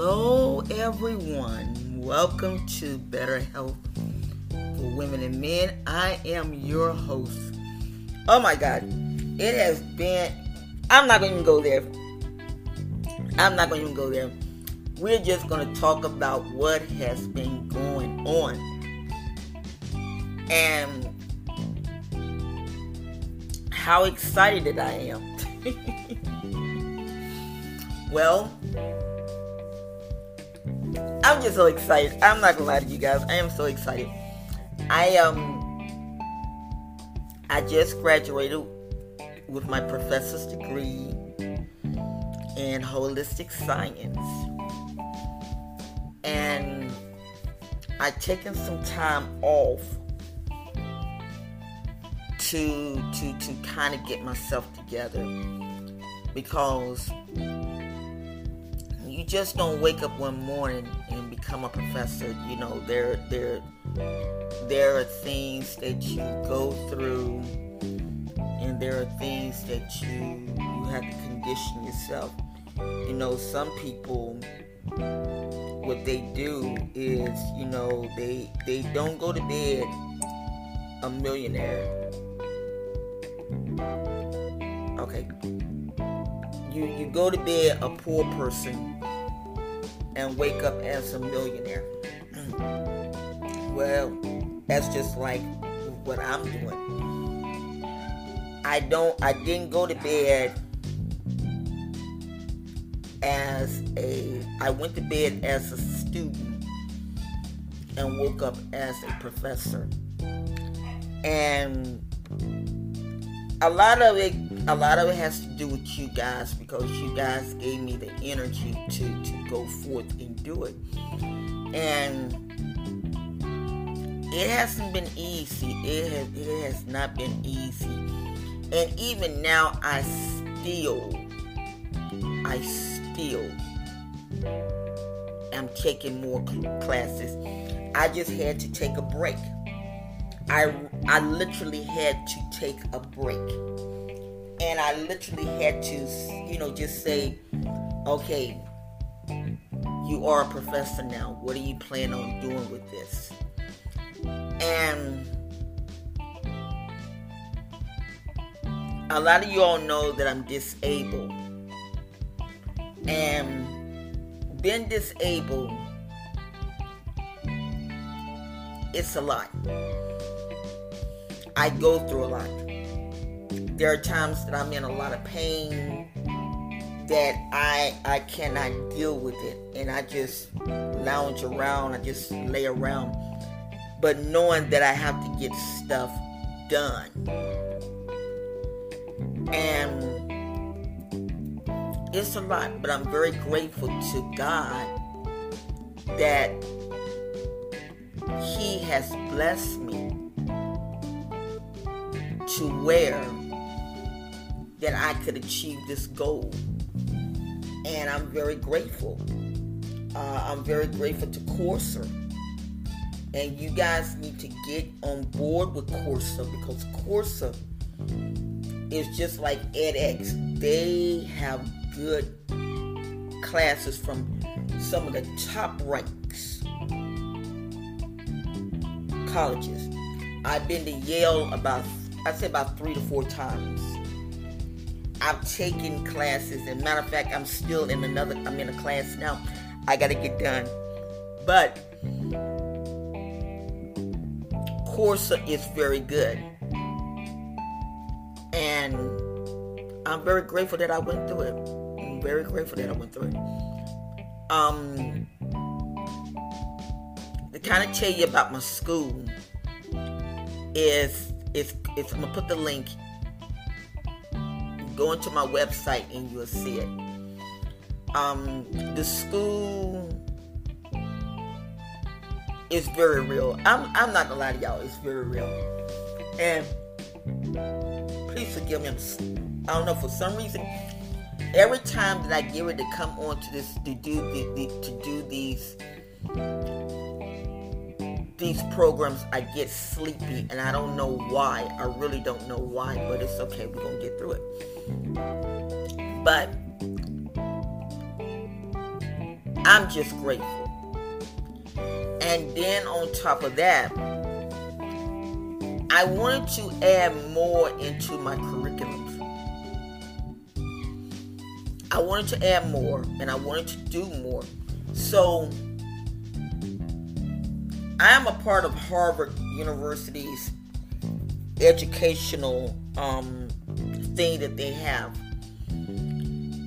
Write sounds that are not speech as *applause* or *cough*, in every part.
Hello, everyone. Welcome to Better Health for Women and Men. I am your host. Oh my God, it has been. I'm not going to go there. I'm not going to go there. We're just going to talk about what has been going on. And how excited I am. *laughs* well, I'm just so excited. I'm not gonna lie to you guys. I am so excited. I um I just graduated with my professor's degree in holistic science. And I've taken some time off to to to kind of get myself together because you just don't wake up one morning and become a professor. You know, there there there are things that you go through and there are things that you you have to condition yourself. You know, some people what they do is, you know, they they don't go to bed a millionaire. Okay. You you go to bed a poor person and wake up as a millionaire. well, that's just like what I'm doing. I don't I didn't go to bed as a I went to bed as a student and woke up as a professor. And a lot of it a lot of it has to do with you guys because you guys gave me the energy to to go forth and do it. And it hasn't been easy. It has it has not been easy. And even now i still i still am taking more classes. I just had to take a break. I, I literally had to take a break. And I literally had to, you know, just say, okay, you are a professor now. What are you planning on doing with this? And a lot of you all know that I'm disabled. And being disabled, it's a lot. I go through a lot. There are times that I'm in a lot of pain that I I cannot deal with it and I just lounge around, I just lay around. But knowing that I have to get stuff done. And it's a lot, but I'm very grateful to God that He has blessed me to where that I could achieve this goal. And I'm very grateful. Uh, I'm very grateful to Coursera. And you guys need to get on board with Coursera because Coursera is just like edX. They have good classes from some of the top ranks colleges. I've been to Yale about I'd say about three to four times. I've taken classes, and matter of fact, I'm still in another. I'm in a class now. I got to get done, but Coursera is very good, and I'm very grateful that I went through it. I'm very grateful that I went through it. Um, to kind of tell you about my school is it's, it's I'm gonna put the link. Go into my website and you'll see it. Um, the school is very real. I'm I'm not gonna lie to y'all, it's very real. And please forgive me. I don't know for some reason. Every time that I get ready to come on to this to do the, the to do these these programs, I get sleepy and I don't know why. I really don't know why, but it's okay. We're going to get through it. But I'm just grateful. And then on top of that, I wanted to add more into my curriculums. I wanted to add more and I wanted to do more. So I am a part of Harvard University's educational um, thing that they have.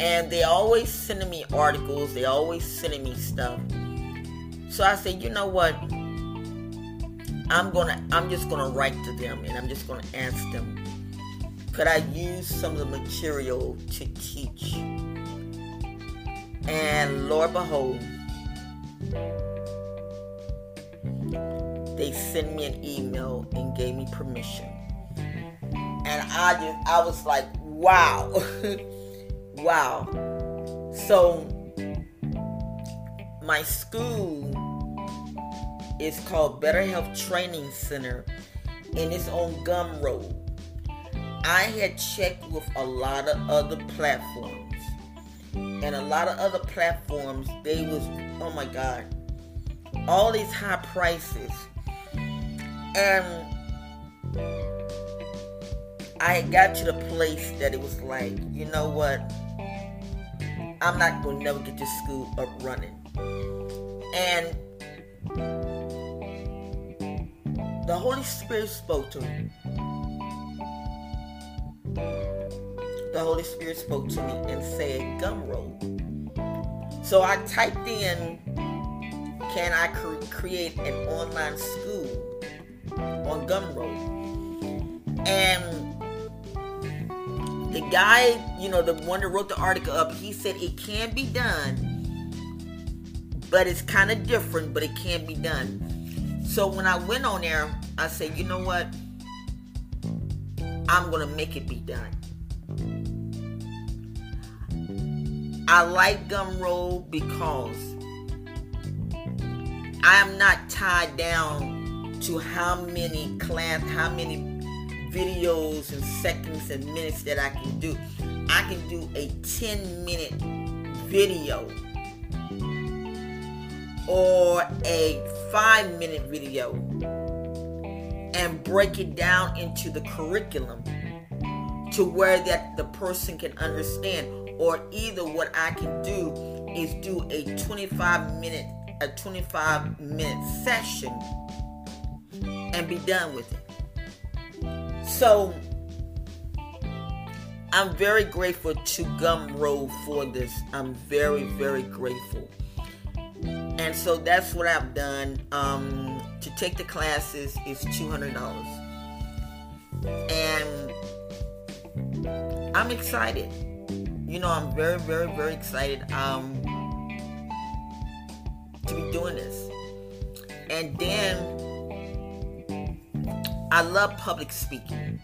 And they always sending me articles, they always sending me stuff. So I said, you know what? I'm gonna I'm just gonna write to them and I'm just gonna ask them, could I use some of the material to teach? And Lord behold, they sent me an email and gave me permission. And I just I was like, wow. *laughs* wow. So my school is called Better Health Training Center and it's on Gumroad. I had checked with a lot of other platforms. And a lot of other platforms, they was, oh my God, all these high prices. And I got to the place that it was like, you know what? I'm not going to never get this school up running. And the Holy Spirit spoke to me. The Holy Spirit spoke to me and said Gumroad. So I typed in, can I cre- create an online school on Gumroad? And the guy, you know, the one that wrote the article up, he said it can be done, but it's kind of different, but it can be done. So when I went on there, I said, you know what? I'm going to make it be done. I like Gumroad because I am not tied down to how many class, how many videos and seconds and minutes that I can do. I can do a 10 minute video or a five minute video and break it down into the curriculum to where that the person can understand or either what I can do is do a 25 minute a 25 minute session and be done with it. So I'm very grateful to Gumroad for this. I'm very, very grateful. And so that's what I've done. Um, to take the classes is $200. And I'm excited. You know, I'm very, very, very excited um, to be doing this. And then I love public speaking.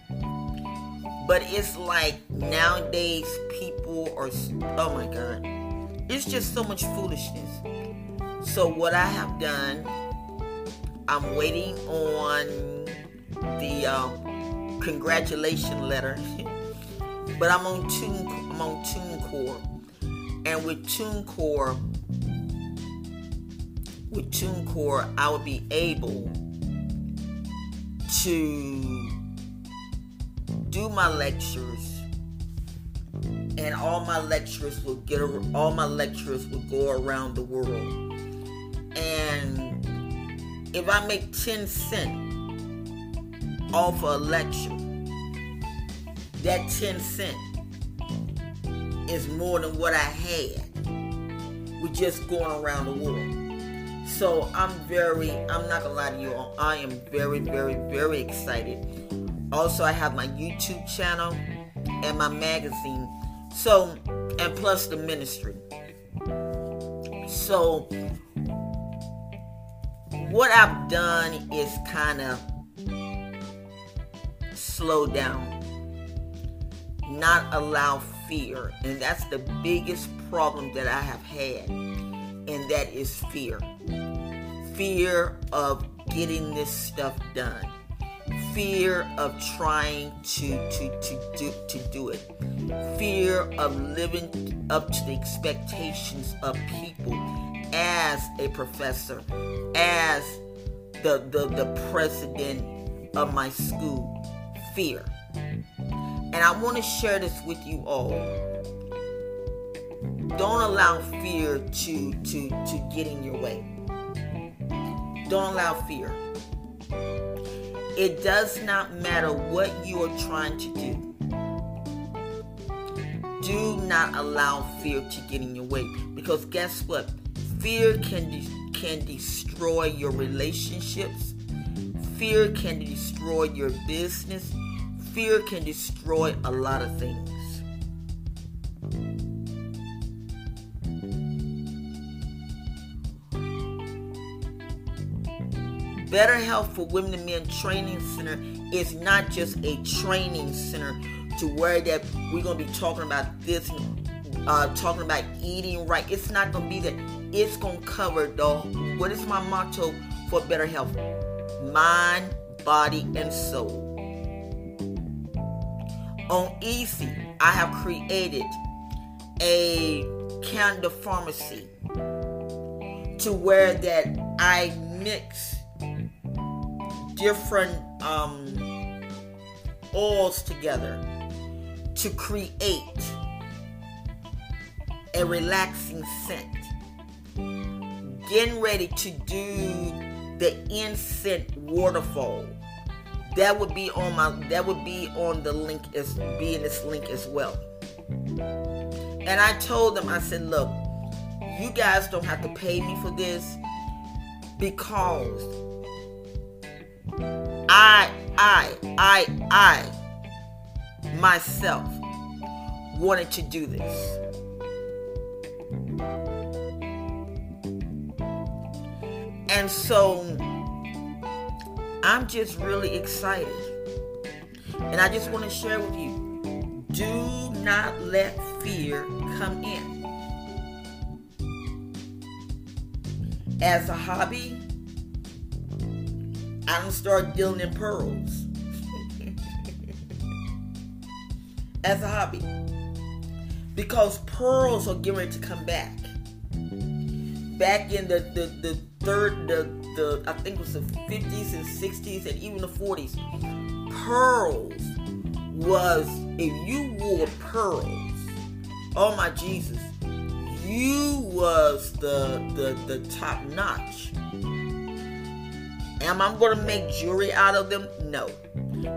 But it's like nowadays people are, oh my God, it's just so much foolishness. So, what I have done, I'm waiting on the um, congratulation letter. *laughs* but I'm on Tune, I'm on TuneCore, and with TuneCore, with TuneCore, I will be able to do my lectures and all my lecturers will get all my lecturers will go around the world and if I make 10 cents off a lecture, that 10 cents is more than what I had with just going around the world. So I'm very, I'm not gonna lie to you, all, I am very, very, very excited. Also, I have my YouTube channel and my magazine. So, and plus the ministry. So, what I've done is kind of slow down, not allow fear. And that's the biggest problem that I have had, and that is fear. Fear of getting this stuff done. Fear of trying to, to, to, do, to do it. Fear of living up to the expectations of people as a professor, as the, the, the president of my school. Fear. And I want to share this with you all. Don't allow fear to to to get in your way. Don't allow fear. It does not matter what you are trying to do. Do not allow fear to get in your way because guess what? Fear can de- can destroy your relationships. Fear can destroy your business. Fear can destroy a lot of things. Better Health for Women and Men Training Center is not just a training center to where that we're gonna be talking about this, uh, talking about eating right. It's not gonna be that. It's gonna cover the. What is my motto for better health? Mind, body, and soul. On Etsy, I have created a Canada pharmacy to where that I mix different um, oils together to create a relaxing scent. Getting ready to do the incense waterfall. That would be on my that would be on the link as be in this link as well. And I told them, I said, look, you guys don't have to pay me for this because I, I, I, I myself wanted to do this. And so I'm just really excited. And I just want to share with you do not let fear come in. As a hobby, I don't start dealing in pearls. As a hobby. Because pearls are getting to come back. Back in the, the, the third, the, the I think it was the 50s and 60s and even the 40s. Pearls was, if you wore pearls, oh my Jesus, you was the the, the top notch. Am I going to make jewelry out of them? No.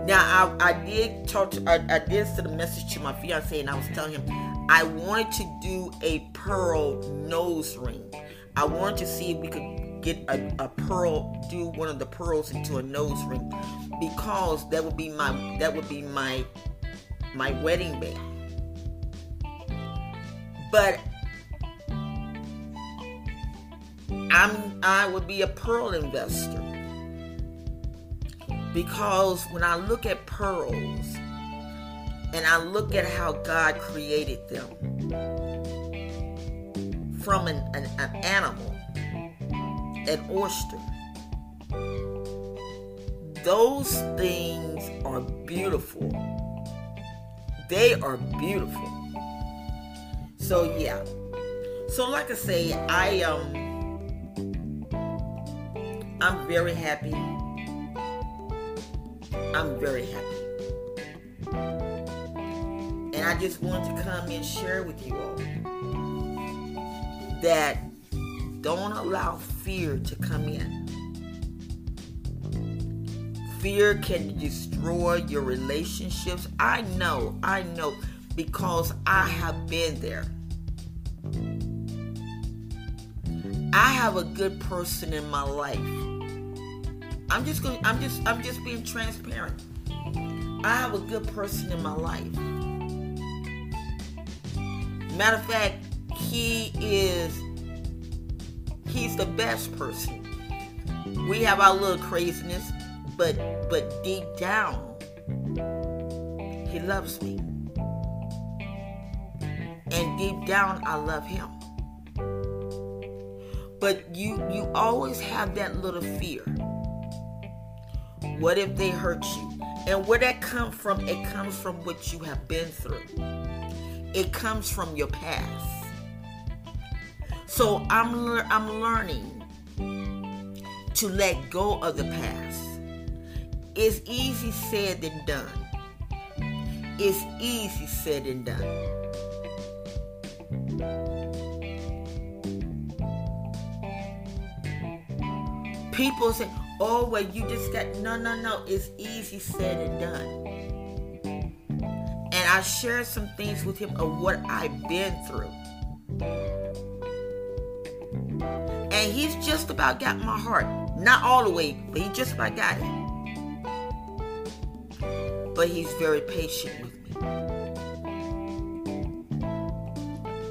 Now I, I did talk to I, I did send a message to my fiance and I was telling him I wanted to do a pearl nose ring. I wanted to see if we could get a, a pearl, do one of the pearls into a nose ring, because that would be my that would be my my wedding band. But I'm I would be a pearl investor because when I look at pearls and I look at how God created them from an, an, an animal, an oyster, those things are beautiful. They are beautiful. So yeah. So like I say, I um I'm very happy I'm very happy. And I just want to come and share with you all that don't allow fear to come in. Fear can destroy your relationships. I know, I know, because I have been there. I have a good person in my life I'm just going I'm just I'm just being transparent. I have a good person in my life. Matter of fact, he is he's the best person. We have our little craziness, but but deep down he loves me. And deep down I love him. But you you always have that little fear what if they hurt you? And where that comes from, it comes from what you have been through. It comes from your past. So I'm lear- I'm learning to let go of the past. It's easy said than done. It's easy said and done. People say, oh, well, you just got, no, no, no. It's easy said and done. And I shared some things with him of what I've been through. And he's just about got my heart. Not all the way, but he just about got it. But he's very patient with me.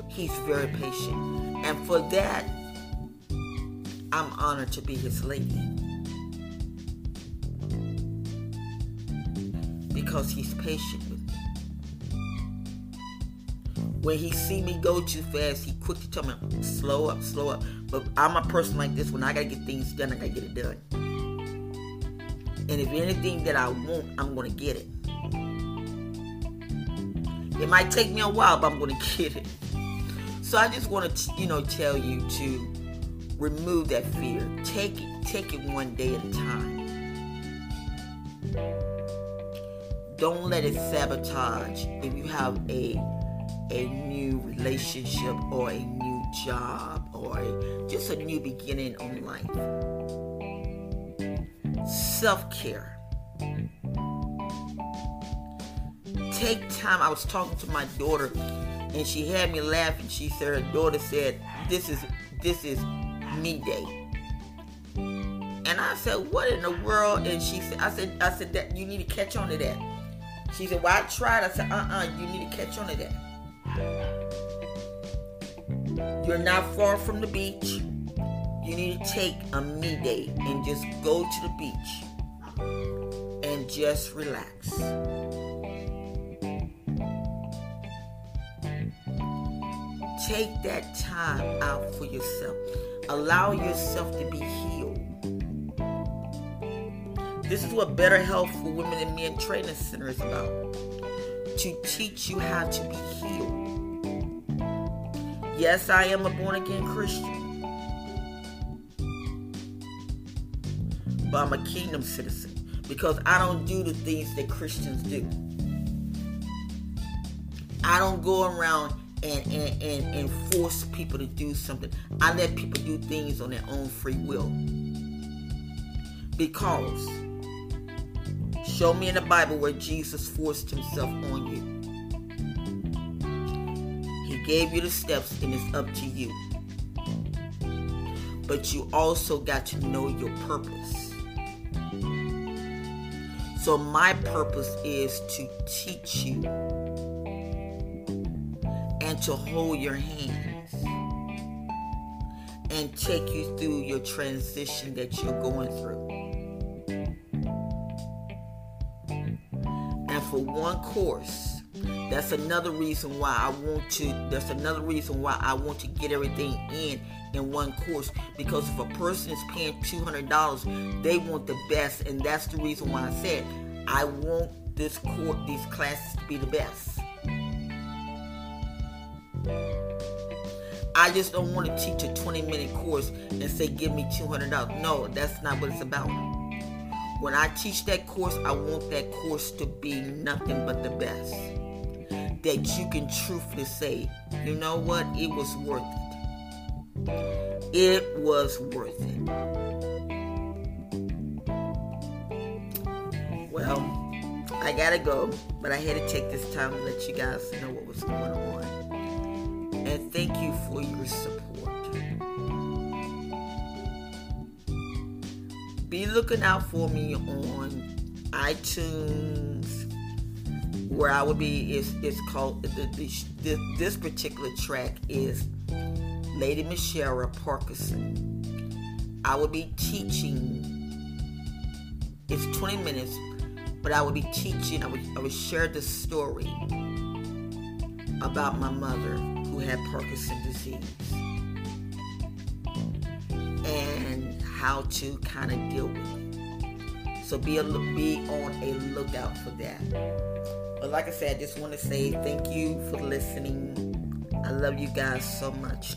He's very patient. And for that, I'm honored to be his lady. Because he's patient with me. When he see me go too fast, he quickly tell me, slow up, slow up. But I'm a person like this. When I gotta get things done, I gotta get it done. And if anything that I want, I'm gonna get it. It might take me a while, but I'm gonna *laughs* get it. So I just want to, you know, tell you to remove that fear. Take it, take it one day at a time. Don't let it sabotage if you have a a new relationship or a new job or a, just a new beginning on life. Self-care. Take time. I was talking to my daughter and she had me laughing. She said her daughter said, "This is this is me day." And I said, "What in the world?" And she said, "I said I said that you need to catch on to that." She said, "Well, I tried." I said, "Uh-uh, you need to catch on to that." You're not far from the beach. You need to take a me day and just go to the beach and just relax. Take that time out for yourself. Allow yourself to be healed. This is what Better Health for Women and Men Training Center is about. To teach you how to be healed. Yes, I am a born again Christian. But I'm a kingdom citizen because I don't do the things that Christians do. I don't go around and, and, and, and force people to do something. I let people do things on their own free will. Because show me in the Bible where Jesus forced himself on you. He gave you the steps and it's up to you. But you also got to know your purpose. So my purpose is to teach you and to hold your hands and take you through your transition that you're going through. For one course, that's another reason why I want to that's another reason why I want to get everything in in one course because if a person is paying $200, they want the best and that's the reason why I said I want this course these classes to be the best. I just don't want to teach a 20 minute course and say, give me $200. No, that's not what it's about. When I teach that course, I want that course to be nothing but the best. That you can truthfully say, you know what, it was worth it. It was worth it. Well, I gotta go, but I had to take this time to let you guys know what was going on and thank you for your support. Be looking out for me on iTunes, where I will be. It's, it's called this, this particular track is Lady Michelle Parkinson. I will be teaching. It's 20 minutes, but I will be teaching. I will, I will share the story about my mother who had Parkinson's disease how to kind of deal with it. So be a be on a lookout for that. But like I said, I just want to say thank you for listening. I love you guys so much.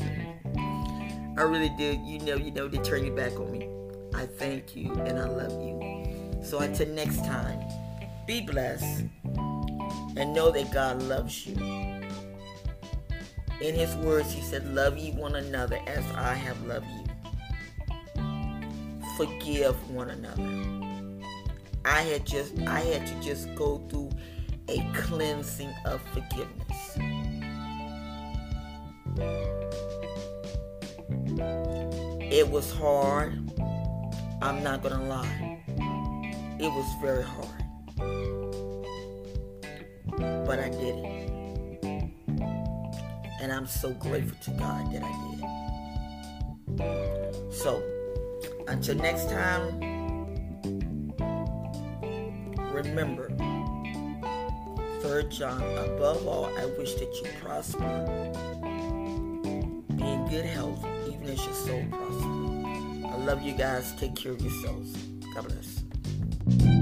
I really did. You know, you know, they turn your back on me. I thank you and I love you. So until next time, be blessed and know that God loves you. In his words, he said, Love ye one another as I have loved you. Forgive one another. I had just I had to just go through a cleansing of forgiveness. It was hard. I'm not going to lie. It was very hard. But I did it. And I'm so grateful to God that I did. So, until next time, remember, Third John, above all, I wish that you prosper, be in good health, even as your soul prospers. I love you guys. Take care of yourselves. God bless.